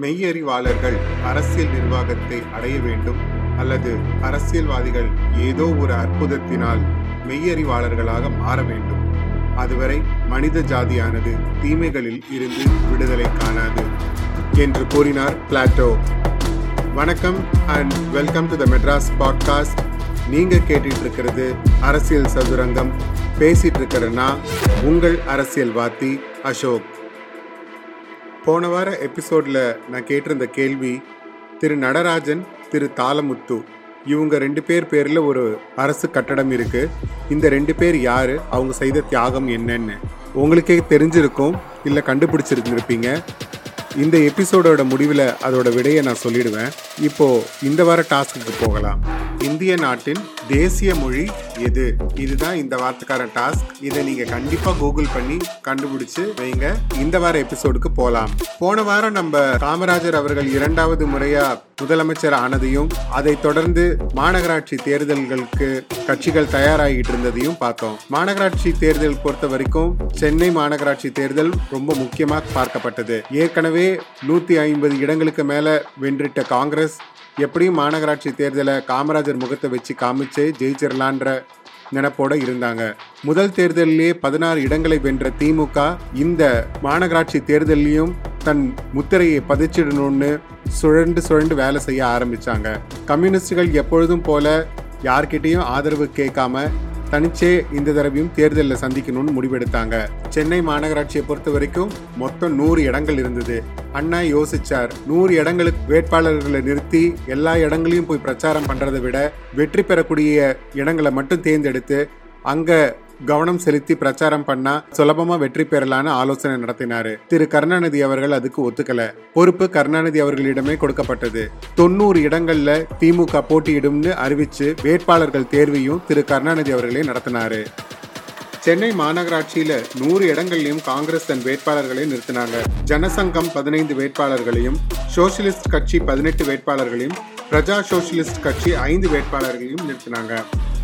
மெய்யறிவாளர்கள் அரசியல் நிர்வாகத்தை அடைய வேண்டும் அல்லது அரசியல்வாதிகள் ஏதோ ஒரு அற்புதத்தினால் மெய்யறிவாளர்களாக மாற வேண்டும். அதுவரை மனித ஜாதியானது தீமைகளில் இருந்து விடுதலை காணாது என்று கூறினார் பிளாட்டோ. வணக்கம் and welcome to the Madras podcast நீங்க கேட்டுட்டு இருக்கிறது அரசியல் சதுரங்கம். பேசிட்டு இருக்கிறேன்னா உங்கள் அரசியல்வாதி அசோக். போன வார எபிசோடில் நான் கேட்டிருந்த கேள்வி திரு நடராஜன் திரு தாளமுத்து இவங்க ரெண்டு பேர் பேரில் ஒரு அரசு கட்டடம் இருக்குது இந்த ரெண்டு பேர் யார்? அவங்க செய்த தியாகம் என்னன்னு. உங்களுக்கே தெரிஞ்சிருக்கும் இல்லை கண்டுபிடிச்சிருந்துருப்பீங்க. இந்த எபிசோடோட முடிவில் அதோட விடையை நான் சொல்லிடுவேன். இப்போது இந்த வார டாஸ்க்கு போகலாம். இந்திய நாட்டின் தேசிய மொழி எது? இதுதான் இந்த வாரத்துக்கான டாஸ்க். இதை நீங்க கண்டிப்பா கூகுள் பண்ணி கண்டுபிடிச்சு வைங்க. இந்த வார எபிசோடுக்கு போலாம். போன வாரம் நம்ம காமராஜர் அவர்கள் இரண்டாவது முறையா முதலமைச்சர் ஆனதையும் அதை தொடர்ந்து மாநகராட்சி தேர்தல்களுக்கு கட்சிகள் தயாராகிட்டு இருந்ததையும் பார்த்தோம். மாநகராட்சி தேர்தல் பொறுத்த வரைக்கும் சென்னை மாநகராட்சி தேர்தல் ரொம்ப முக்கியமாக பார்க்கப்பட்டது. ஏற்கனவே நூத்தி ஐம்பது இடங்களுக்கு மேல வென்றிட்ட காங்கிரஸ் எப்படியும் மாநகராட்சி தேர்தலை காமராஜர் முகத்தை வச்சு காமிச்சு ஜெயிச்சிடலான்ற நினப்போட இருந்தாங்க. முதல் தேர்தலிலேயே பதினாறு இடங்களை வென்ற திமுக இந்த மாநகராட்சி தேர்தலையும் தன் முத்திரையை பதிச்சிடணும்னு சுழண்டு சுழண்டு வேலை செய்ய ஆரம்பிச்சாங்க. கம்யூனிஸ்டுகள் எப்பொழுதும் போல யார்கிட்டையும் ஆதரவு கேட்காம தனிச்சே இந்த தடவையும் தேர்தலில் சந்திக்கணும்னு முடிவெடுத்தாங்க. சென்னை மாநகராட்சியை பொறுத்த வரைக்கும் மொத்தம் நூறு இடங்கள் இருந்தது. அண்ணா யோசிச்சார் நூறு இடங்களுக்கு வேட்பாளர்களை நிறுத்தி எல்லா இடங்களையும் போய் பிரச்சாரம் பண்றதை விட வெற்றி பெறக்கூடிய இடங்களை மட்டும் தேர்ந்தெடுத்து அங்க கவனம் செலுத்தி பிரச்சாரம் பண்ணா சுலபமா வெற்றி பெறலான்னு ஆலோசனை நடத்தினாரு. திரு கருணாநிதி அவர்கள் அதுக்கு ஒத்துக்கல. பொறுப்பு கருணாநிதி அவர்களிடமே கொடுக்கப்பட்டது. தொண்ணூறு இடங்கள்ல திமுக போட்டியிடும்னு அறிவிச்சு வேட்பாளர்கள் தேர்வையும் திரு கருணாநிதி அவர்களே நடத்தினாரு. சென்னை மாநகராட்சியில நூறு இடங்கள்லயும் காங்கிரஸ் தன் வேட்பாளர்களை நிறுத்தினாங்க. ஜனசங்கம் பதினைந்து வேட்பாளர்களையும் சோசியலிஸ்ட் கட்சி பதினெட்டு வேட்பாளர்களையும் பிரஜா சோசியலிஸ்ட் கட்சி ஐந்து வேட்பாளர்களையும் நிறுத்தினாங்க.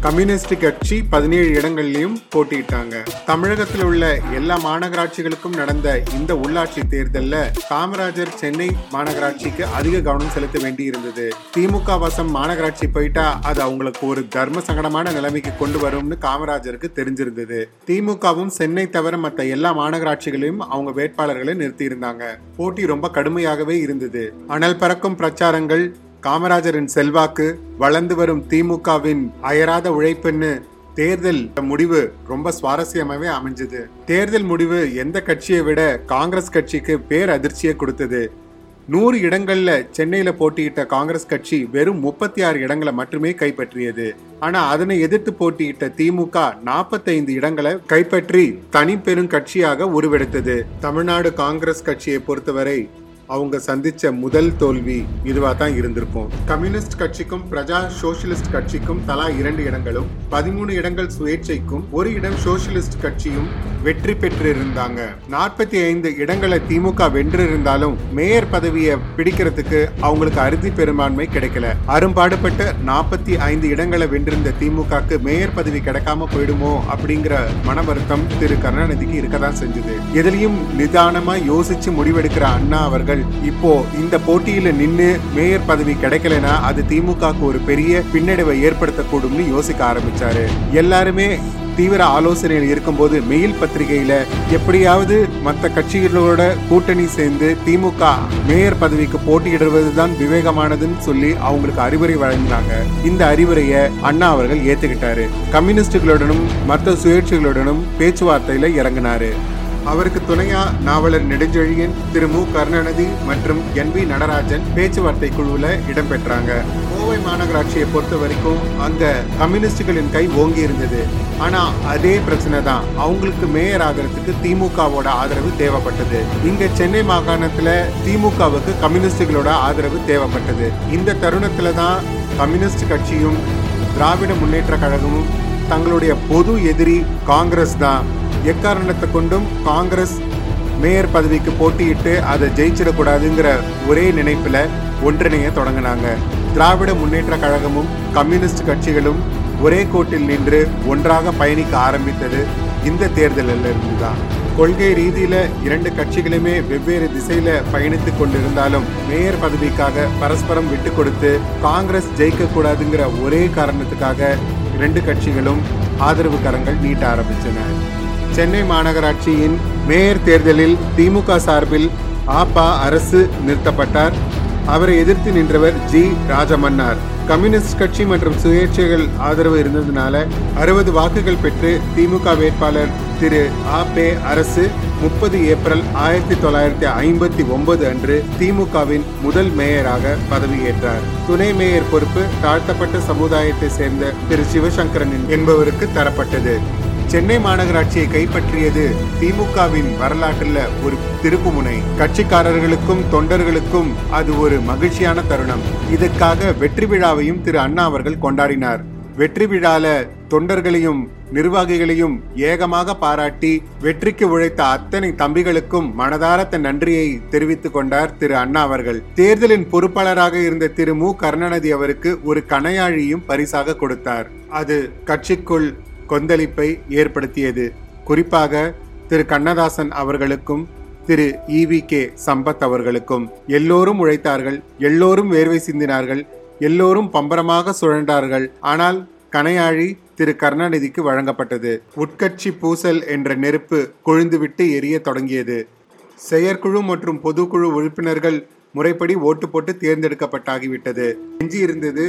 கம்யூனிஸ்ட் கட்சி பதினேழு இடங்கள்லையும் போட்டியிட்டாங்க. தமிழகத்தில் உள்ள எல்லா மாநகராட்சிகளுக்கும் நடந்த இந்த உள்ளாட்சி தேர்தலில் காமராஜர் சென்னை மாநகராட்சிக்கு அதிக கவனம் செலுத்த வேண்டி இருந்தது திமுக வசம் மாநகராட்சி போயிட்டா அது அவங்களுக்கு ஒரு தர்ம சங்கடமான நிலைமைக்கு கொண்டு வரும்னு காமராஜருக்கு தெரிஞ்சிருந்தது. திமுகவும் சென்னை தவிர மற்ற எல்லா மாநகராட்சிகளையும் அவங்க வேட்பாளர்களை நிறுத்தி இருந்தாங்க போட்டி ரொம்ப கடுமையாகவே இருந்தது. அனல் பறக்கும் பிரச்சாரங்கள் காமராஜரின் செல்வாக்கு வளர்ந்து வரும் திமுகவின் அயராத உழைப்புன்னு தேர்தல் முடிவு ரொம்ப சுவாரஸ்யமாவே அமைஞ்சது. தேர்தல் முடிவு எந்த கட்சியை விட காங்கிரஸ் கட்சிக்கு பேர் அதிர்ச்சியை கொடுத்தது. நூறு இடங்கள்ல சென்னையில போட்டியிட்ட காங்கிரஸ் கட்சி வெறும் முப்பத்தி ஆறு இடங்களை மட்டுமே கைப்பற்றியது. ஆனா அதனை எதிர்த்து போட்டியிட்ட திமுக நாற்பத்தைந்து இடங்களை கைப்பற்றி தனி பெரும் கட்சியாக உருவெடுத்தது. தமிழ்நாடு காங்கிரஸ் கட்சியை பொறுத்தவரை அவங்க சந்திச்ச முதல் தோல்வி இதுவா தான் இருந்திருக்கும். கம்யூனிஸ்ட் கட்சிக்கும் பிரஜா சோசியலிஸ்ட் கட்சிக்கும் தலா இரண்டு இடங்களும் பதிமூணு இடங்கள் சுயேட்சைக்கும் ஒரு இடம் சோசியலிஸ்ட் கட்சியும் வெற்றி பெற்றிருந்தாங்க. நாற்பத்தி ஐந்து இடங்களை திமுக வென்றிருந்தாலும் மேயர் பதவியை பிடிக்கிறதுக்கு அவங்களுக்கு அறுதி பெரும்பான்மை கிடைக்கல. அரும்பாடுபட்டு நாற்பத்தி ஐந்து இடங்களை வென்றிருந்த திமுகக்கு மேயர் பதவி கிடைக்காம போயிடுமோ அப்படிங்கிற மன வருத்தம் திரு கருணாநிதிக்கு இருக்கதான் செஞ்சது. எதிலையும் நிதானமா யோசிச்சு முடிவெடுக்கிற அண்ணா அவர்கள் இப்போ இந்த போட்டியில நின்று மேயர் பதவி கிடைக்கலனா அது திமுகக்கு ஒரு பெரிய பின்னடைவை ஏற்படுத்தக்கூடும்னு யோசிக்க ஆரம்பிச்சாரு. எல்லாருமே தீவிர ஆலோசனையில் இருக்கும்போது மெயில் பத்திரிகையில எப்படியாவது மற்ற கட்சிகளோட கூட்டணி சேர்ந்து திமுக மேயர் பதவிக்கு போட்டியிடுவதுதான் விவேகமானதுன்னு சொல்லி அவங்களுக்கு அறிவுரை வழங்கினாங்க. இந்த அறிவுரையை அண்ணா அவர்கள் ஏத்துக்கிட்டாரு. கம்யூனிஸ்டுகளுடனும் மற்ற சுயேட்சைகளுடனும் பேச்சுவார்த்தையில இறங்கினாரு. அவருக்கு துணையா நாவலர் நெடுஞ்செழியன் திரு மு. கருணாநிதி மற்றும் என் வி. நடராஜன் பேச்சுவார்த்தை குழுவில் இடம்பெற்றாங்க. கோவை மாநகராட்சியை பொறுத்த வரைக்கும் அங்க கம்யூனிஸ்டுகளின் கை ஓங்கி இருந்தது. ஆனா அதே பிரச்சனை தான் அவங்களுக்கு மேயர் ஆகிறதுக்கு திமுகவோட ஆதரவு தேவைப்பட்டது. இங்க சென்னை மாகாணத்துல திமுகவுக்கு கம்யூனிஸ்டுகளோட ஆதரவு தேவைப்பட்டது. இந்த தருணத்துல தான் கம்யூனிஸ்ட் கட்சியும் திராவிட முன்னேற்ற கழகமும் தங்களுடைய பொது எதிரி காங்கிரஸ் தான் எக்காரணத்தை கொண்டும் காங்கிரஸ் மேயர் பதவிக்கு போட்டியிட்டு அதை ஜெயிச்சிடக்கூடாதுங்கிற ஒரே நினைப்பில் ஒன்றிணைய தொடங்கினாங்க. திராவிட முன்னேற்ற கழகமும் கம்யூனிஸ்ட் கட்சிகளும் ஒரே கோட்டில் நின்று ஒன்றாக பயணிக்க ஆரம்பித்தது இந்த தேர்தலில் இருந்துதான். கொள்கை ரீதியில இரண்டு கட்சிகளுமே வெவ்வேறு திசையில பயணித்துக் கொண்டிருந்தாலும் மேயர் பதவிக்காக பரஸ்பரம் விட்டு கொடுத்து காங்கிரஸ் ஜெயிக்க கூடாதுங்கிற ஒரே காரணத்துக்காக இரண்டு கட்சிகளும் ஆதரவு கரங்கள் நீட்ட ஆரம்பித்தன சென்னை மாநகராட்சியின் மேயர் தேர்தலில் திமுக சார்பில் ஆபா அரசு நிறுத்தப்பட்டார். அவரை எதிர்த்து நின்றவர் ஜி ராஜமன்னார். கம்யூனிஸ்ட் கட்சி மற்றும் சுயேட்சைகள் ஆதரவு இருந்ததுனால அறுபது வாக்குகள் பெற்று திமுக வேட்பாளர் திரு ஆ பே அரசு முப்பது ஏப்ரல் ஆயிரத்தி தொள்ளாயிரத்தி ஐம்பத்தி ஒன்பது அன்று திமுகவின் முதல் மேயராக பதவியேற்றார். துணை மேயர் பொறுப்பு தாழ்த்தப்பட்ட சமுதாயத்தை சேர்ந்த திரு சிவசங்கரன் என்பவருக்கு தரப்பட்டது. சென்னை மாநகராட்சியை கைப்பற்றியது திமுகவின் வரலாற்றில் ஒரு திருப்புமுனை கட்சிக்காரர்களுக்கும் தொண்டர்களுக்கும் அது ஒரு மகிழ்ச்சியான தருணம். இதற்காக வெற்றி விழாவையும் திரு அண்ணா அவர்கள் கொண்டாடினார். வெற்றி விழால தொண்டர்களையும் நிர்வாகிகளையும் ஏகமாக பாராட்டி வெற்றிக்கு உழைத்த அத்தனை தம்பிகளுக்கும் மனதார தன் நன்றியை தெரிவித்துக் கொண்டார் திரு அண்ணா அவர்கள். தேர்தலின் பொறுப்பாளராக இருந்த திரு மு. கருணாநிதி அவருக்கு ஒரு கணையாழியும் பரிசாக கொடுத்தார். அது கட்சிக்குள் கொந்தளிப்பை ஏற்படுத்தியது. குறிப்பாக திரு. கண்ணதாசன் அவர்களுக்கும் திரு. E V K. சம்பத் அவர்களுக்கும். எல்லோரும் உழைத்தார்கள் எல்லோரும் வேர்வை சிந்தினார்கள் எல்லோரும் பம்பரமாக சுழன்றார்கள். ஆனால் கனையாழி திரு. கருணாநிதிக்கு வழங்கப்பட்டது. உட்கட்சி பூசல் என்ற நெருப்பு கொழுந்துவிட்டு எரிய தொடங்கியது. செயற்குழு மற்றும் பொதுக்குழு உறுப்பினர்கள் முறைப்படி ஓட்டு போட்டு தேர்ந்தெடுக்கப்பட்டாகிவிட்டது. எஞ்சியிருந்தது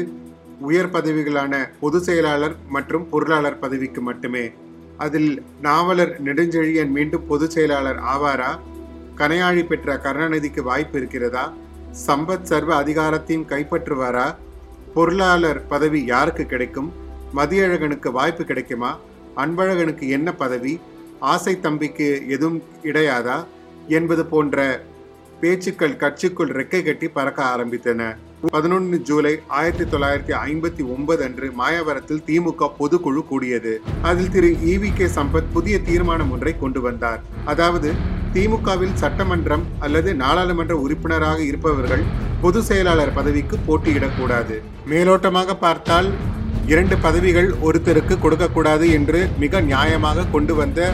உயர் பதவிகளான பொதுச் செயலாளர் மற்றும் பொருளாளர் பதவிக்கு மட்டுமே. அதில் நாவலர் நெடுஞ்செழியன் மீண்டும் பொதுச் செயலாளர் ஆவாரா? கனையாழி பெற்ற கருணாநிதிக்கு வாய்ப்பு இருக்கிறதா? சம்பத் சர்வ அதிகாரத்தையும் கைப்பற்றுவாரா? பொருளாளர் பதவி யாருக்கு கிடைக்கும்? மதியழகனுக்கு வாய்ப்பு கிடைக்குமா? அன்பழகனுக்கு என்ன பதவி? ஆசை தம்பிக்கு எதுவும் இடையாதா என்பது போன்ற பேச்சுக்கள் கட்சிக்குள் ரெக்கை கட்டி பறக்க ஆரம்பித்தன. பதினொன்று ஜூலை ஆயிரத்தி தொள்ளாயிரத்தி ஐம்பத்தி ஒன்பது அன்று மாயாவரத்தில் திமுக பொதுக்குழு கூடியது. அதில் திரு. E V K. சம்பத் புதிய தீர்மானம் ஒன்றை கொண்டு வந்தார். அதாவது திமுகவில் சட்டமன்றம் அல்லது நாடாளுமன்ற உறுப்பினராக இருப்பவர்கள் பொது செயலாளர் பதவிக்கு போட்டியிடக்கூடாது மேலோட்டமாக பார்த்தால் இரண்டு பதவிகள் ஒருத்தருக்கு கொடுக்கக்கூடாது என்று மிக நியாயமாக கொண்டு வந்த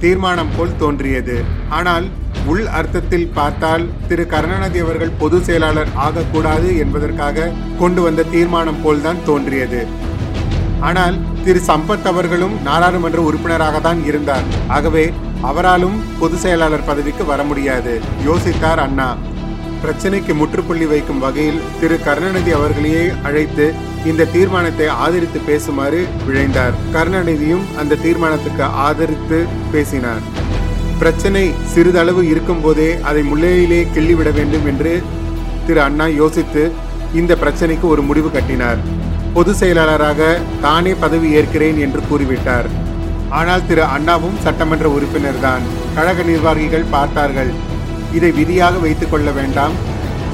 தீர்மானம் போல் தோன்றியது. ஆனால் உள் அர்த்தத்தில் பார்த்தால் திரு. கருணாநிதி அவர்கள் பொது செயலாளர் ஆகக்கூடாது என்பதற்காக கொண்டு வந்த தீர்மானம் போல்தான் தோன்றியது. ஆனால் திரு. சம்பத் அவர்களும் நாடாளுமன்ற உறுப்பினராக தான் இருந்தார். ஆகவே அவராலும் பொது செயலாளர் பதவிக்கு வர முடியாது. யோசித்தார் அண்ணா. பிரச்சனைக்கு முற்றுப்புள்ளி வைக்கும் வகையில் திரு கருணாநிதி அவர்களையே அழைத்து இந்த தீர்மானத்தை ஆதரித்து பேசுமாறு விழைந்தார். கருணாநிதியும் அந்த தீர்மானத்துக்கு ஆதரித்து பேசினார். பிரச்சனை சிறிதளவு இருக்கும் போதே அதை முள்ளையிலே கிள்ளிவிட வேண்டும் என்று திரு அண்ணா யோசித்து இந்த பிரச்சனைக்கு ஒரு முடிவு கட்டினார். பொது செயலாளராக தானே பதவி ஏற்கிறேன் என்று கூறிவிட்டார். ஆனால் திரு அண்ணாவும் சட்டமன்ற உறுப்பினர்தான். கழக நிர்வாகிகள் பார்த்தார்கள். இதை விதியாக வைத்துக் கொள்ள வேண்டாம்.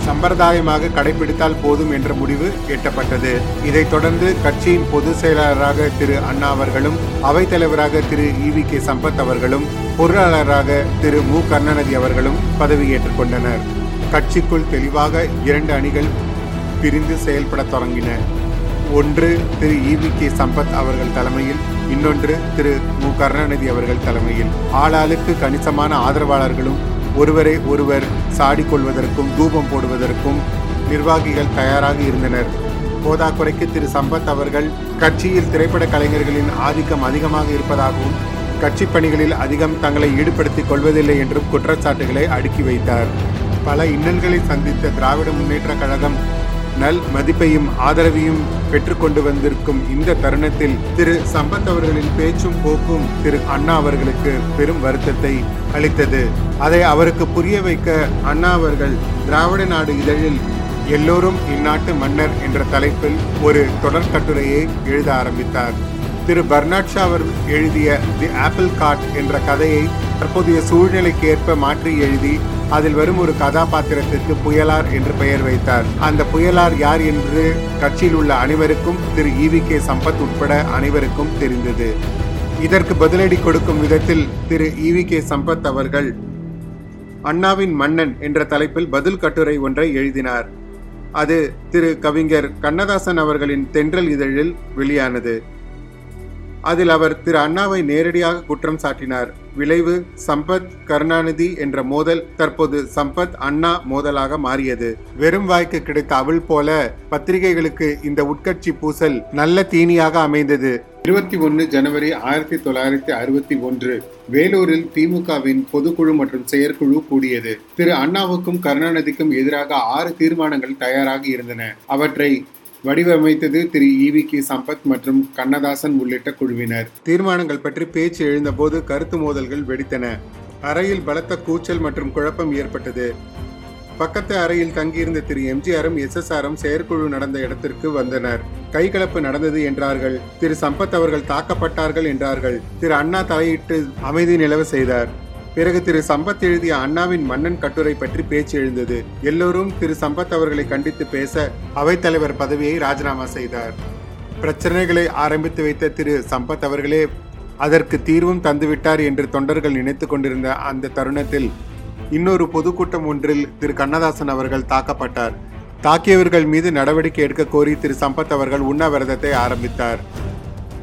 சம்பிரதாயமாக கடைபிடித்தால் போதும் என்ற முடிவு எட்டப்பட்டது. இதைத் தொடர்ந்து கட்சியின் பொதுச் செயலாளராக திரு அண்ணா அவர்களும் அவைத்தலைவராக திரு இவி கே சம்பத் அவர்களும் பொருளாளராக திரு மு. கருணாநிதி அவர்களும் பதவியேற்றுக் கொண்டனர். கட்சிக்குள் தெளிவாக இரண்டு அணிகள் பிரிந்து செயல்பட தொடங்கின. ஒன்று திரு இவி கே சம்பத் அவர்கள் தலைமையில் இன்னொன்று திரு மு. கருணாநிதி அவர்கள் தலைமையில். ஆளாளுக்கு கணிசமான ஆதரவாளர்களும் ஒருவரை ஒருவர் சாடிக்கொள்வதற்கும் தூபம் போடுவதற்கும் நிர்வாகிகள் தயாராக இருந்தனர். போதாக்குறைக்கு திரு. சம்பத் அவர்கள் கட்சியில் திரைப்பட கலைஞர்களின் ஆதிக்கம் அதிகமாக இருப்பதாகவும் கட்சி பணிகளில் அதிகம் தங்களை ஈடுபடுத்திக் கொள்வதில்லை என்றும் குற்றச்சாட்டுகளை அடுக்கி வைத்தார். பல இன்னல்களை சந்தித்த திராவிட முன்னேற்ற கழகம் நல் மதிப்பையும் ஆதரவையும் பெற்றுக்கொண்டு வந்திருக்கும் இந்த தருணத்தில் திரு. சம்பத் அவர்களின் பேச்சும் போக்கும் திரு. அண்ணா அவர்களுக்கு பெரும் வருத்தத்தை அளித்தது. அதை அவருக்கு புரிய வைக்க அண்ணா அவர்கள் திராவிட நாடு இதழில் எல்லோரும் இந்நாட்டு மன்னர் என்ற தலைப்பில் ஒரு தொடர் கட்டுரையை எழுத ஆரம்பித்தார். திரு பர்னாட் ஷா அவர் எழுதிய தி ஆப்பிள் காட் என்ற கதையை தற்போதைய சூழ்நிலைக்கு ஏற்ப மாற்றி எழுதி அதில் வரும் ஒரு கதாபாத்திரத்திற்கு புயலார் என்று பெயர் வைத்தார். அந்த புயலார் யார் என்று கட்சியில் உள்ள அனைவருக்கும் திரு இவி கே சம்பத் உட்பட அனைவருக்கும் தெரிந்தது. இதற்கு பதிலடி கொடுக்கும் விதத்தில் திரு. E V K. சம்பத் அவர்கள் அண்ணாவின் மன்னன் என்ற தலைப்பில் பதில் கட்டுரை ஒன்றை எழுதினார். அது திரு. கவிஞர் கண்ணதாசன் அவர்களின் தென்றல் இதழில் வெளியானது. அதில் அவர் திரு. அண்ணாவை நேரடியாக குற்றம் சாட்டினார். விளைவு சம்பத் கருணாநிதி என்ற மோதல் தற்போது சம்பத் அண்ணா மோதலாக மாறியது. வெறும் வாய்க்கு கிடைத்த அவள் போல பத்திரிகைகளுக்கு இந்த உட்கட்சி பூசல் நல்ல தீனியாக அமைந்தது. இருபத்தி ஒன்று ஜனவரி ஆயிரத்தி தொள்ளாயிரத்தி அறுபத்தி ஒன்று வேலூரில் திமுகவின் பொதுக்குழு மற்றும் செயற்குழு கூடியது. திரு அண்ணாவுக்கும் கருணாநிதிக்கும் எதிராக ஆறு தீர்மானங்கள் தயாராக இருந்தன. அவற்றை வடிவமைத்தது Thiru E V K Sampath மற்றும் கண்ணதாசன் உள்ளிட்ட குழுவினர். தீர்மானங்கள் பற்றி பேச்சு எழுந்தபோது கருத்து மோதல்கள் வெடித்தன. அறையில் பலத்த கூச்சல் மற்றும் குழப்பம் ஏற்பட்டது. பக்கத்து அறையில் தங்கியிருந்த திரு எம்ஜிஆரும் எஸ்எஸ்ஆரும் செயற்குழு நடந்த இடத்திற்கு வந்தனர். கைகலப்பு நடந்தது என்றார்கள். திரு சம்பத் அவர்கள் தாக்கப்பட்டார்கள் என்றார்கள். திரு அண்ணா தலையிட்டு அமைதி நிலவ செய்தார். பிறகு திரு சம்பத் எழுதிய அண்ணாவின் மன்னன் கட்டுரை பற்றி பேச்சு எழுந்தது. எல்லோரும் திரு சம்பத் அவர்களை கண்டித்து பேச அவைத்தலைவர் பதவியை ராஜினாமா செய்தார். பிரச்சனைகளை ஆரம்பித்து வைத்த திரு சம்பத் அவர்களே அதற்கு தீர்வும் தந்துவிட்டார் என்று தொண்டர்கள் நினைத்து கொண்டிருந்த அந்த தருணத்தில் இன்னொரு பொதுக்கூட்டம் ஒன்றில் திரு. கண்ணதாசன் அவர்கள் தாக்கப்பட்டார். தாக்கியவர்கள் மீது நடவடிக்கை எடுக்க கோரி திரு. சம்பத் அவர்கள் உண்ணாவிரதத்தை ஆரம்பித்தார்.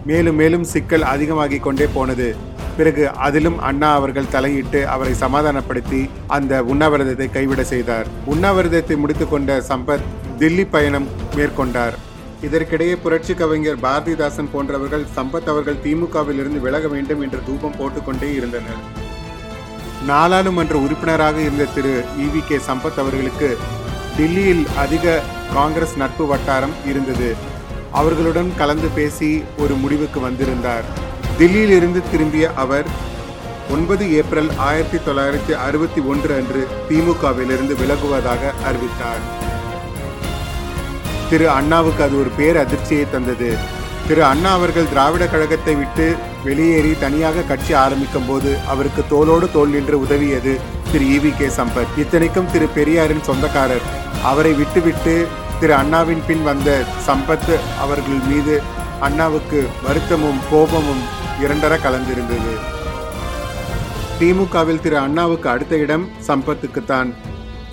மேலும் மேலும் சிக்கல் அதிகமாகிக் கொண்டே போனது. பிறகு அதிலும் அண்ணா அவர்கள் தலையிட்டு அவரை சமாதானப்படுத்தி அந்த உண்ணாவிரதத்தை கைவிட செய்தார். உண்ணாவிரதத்தை முடித்துக்கொண்ட சம்பத் தில்லி பயணம் மேற்கொண்டார். இதற்கிடையே புரட்சி கவிஞர் பாரதிதாசன் போன்றவர்கள் சம்பத் அவர்கள் திமுகவில் இருந்து விலக வேண்டும் என்று தூபம் போட்டுக்கொண்டே இருந்தனர். நாடாளுமன்ற உறுப்பினராக இருந்த திரு இவி கே சம்பத் அவர்களுக்கு டில்லியில் அதிக காங்கிரஸ் நட்பு வட்டாரம் இருந்தது. அவர்களுடன் கலந்து பேசி ஒரு முடிவுக்கு வந்திருந்தார். தில்லியில் இருந்து திரும்பிய அவர் ஒன்பது ஏப்ரல் ஆயிரத்தி தொள்ளாயிரத்தி அறுபத்தி ஒன்று அன்று திமுகவிலிருந்து விலகுவதாக அறிவித்தார். திரு அண்ணாவுக்கு அது ஒரு பேர் அதிர்ச்சியை தந்தது. திரு அண்ணா அவர்கள் திராவிட கழகத்தை விட்டு வெளியேறி தனியாக கட்சி ஆரம்பிக்கும் போது அவருக்கு தோளோடு தோல் நின்று உதவியது திரு இவி கே சம்பத். இத்தனைக்கும் திரு பெரியாரின் சொந்தக்காரர். அவரை விட்டுவிட்டு திரு அண்ணாவின் பின் வந்த சம்பத் அவர்கள் மீது அண்ணாவுக்கு வருத்தமும் கோபமும் இரண்டர கலந்திருந்தது. திமுகவில் திரு அண்ணாவுக்கு அடுத்த இடம் சம்பத்துக்குத்தான்.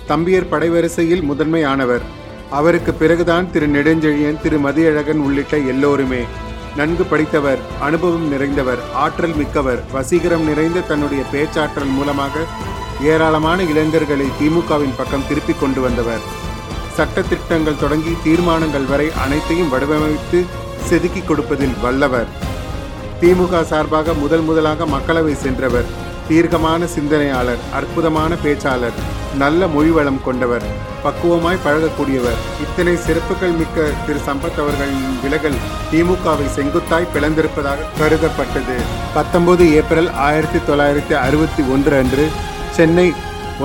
தம்பியர் படைவரிசையில் முதன்மையானவர். அவருக்கு பிறகுதான் திரு நெடுஞ்செழியன் திரு மதியழகன் உள்ளிட்ட எல்லோருமே நன்கு படித்தவர் அனுபவம் நிறைந்தவர் ஆற்றல் மிக்கவர் வசீகரம் நிறைந்த தன்னுடைய பேச்சாற்றல் மூலமாக ஏராளமான இளைஞர்களை திமுகவின் பக்கம் திருப்பிக் கொண்டு வந்தவர். சட்ட திட்டங்கள் தொடங்கி தீர்மானங்கள் வரை அனைத்தையும் வடிவமைத்து செதுக்கி கொடுப்பதில் வல்லவர். திமுக சார்பாக முதல் முதலாக மக்களவை சென்றவர். தீர்க்கமான சிந்தனையாளர் அற்புதமான பேச்சாளர் நல்ல மொழிவளம் கொண்டவர் பக்குவமாய் பழகக்கூடியவர். இத்தனை சிறப்புகள் மிக்க திரு சம்பத் அவர்களின் விலகல் திமுகவை செங்குத்தாய் பிளந்திருப்பதாக கருதப்பட்டது. பத்தொன்பது ஏப்ரல் ஆயிரத்தி தொள்ளாயிரத்தி அறுபத்தி ஒன்று அன்று சென்னை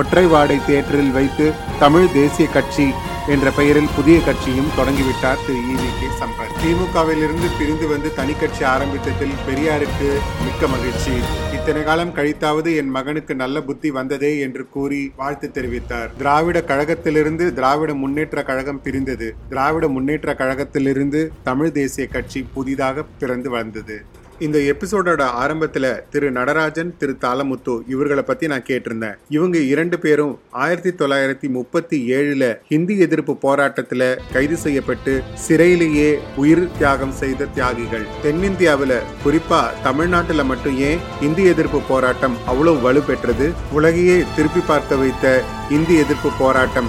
ஒற்றைவாடை தியேட்டரில் வைத்து தமிழ் தேசிய கட்சி என்ற பெயரில் புதிய கட்சியும் தொடங்கிவிட்டார் திரு இவி கே சம்பத். திமுகவிலிருந்து பிரிந்து வந்து தனி கட்சி ஆரம்பித்ததில் பெரியாருக்கு மிக்க மகிழ்ச்சி. இத்தனை காலம் கழித்தாவது என் மகனுக்கு நல்ல புத்தி வந்ததே என்று கூறி வாழ்த்து தெரிவித்தார். திராவிட கழகத்திலிருந்து திராவிட முன்னேற்ற கழகம் பிரிந்தது. திராவிட முன்னேற்ற கழகத்திலிருந்து தமிழ் தேசிய கட்சி புதிதாக பிறந்து வந்தது. இந்த எபிசோடோட ஆரம்பத்துல திரு நடராஜன் திரு தாலமுத்து இவர்களை பத்தி நான் கேட்டிருந்தேன். இவங்க இரண்டு பேரும் ஆயிரத்தி தொள்ளாயிரத்தி முப்பத்தி ஏழுல ஹிந்தி எதிர்ப்பு போராட்டத்துல கைது செய்யப்பட்டு சிறையிலேயே உயிர் தியாகம் செய்த தியாகிகள். தென்னிந்தியாவில குறிப்பா தமிழ்நாட்டுல மட்டும் ஏன் இந்தி எதிர்ப்பு போராட்டம் அவ்வளவு வலுப்பெற்றது? உலகையே திருப்பி பார்க்க வைத்த இந்தி எதிர்ப்பு போராட்டம்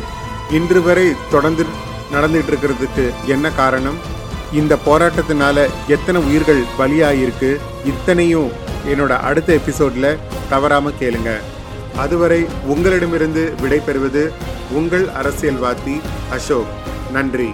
இன்று வரை தொடர்ந்து நடந்துட்டு இருக்கிறதுக்கு என்ன காரணம்? இந்த போராட்டத்தினால எத்தனை உயிர்கள் பலியாயிருக்கு இத்தனையும் என்னோட அடுத்த எபிசோட்ல தவறாம கேளுங்க. அதுவரை உங்களிடமிருந்து விடைபெறுவது உங்கள் அரசியல்வாதி அசோக். நன்றி.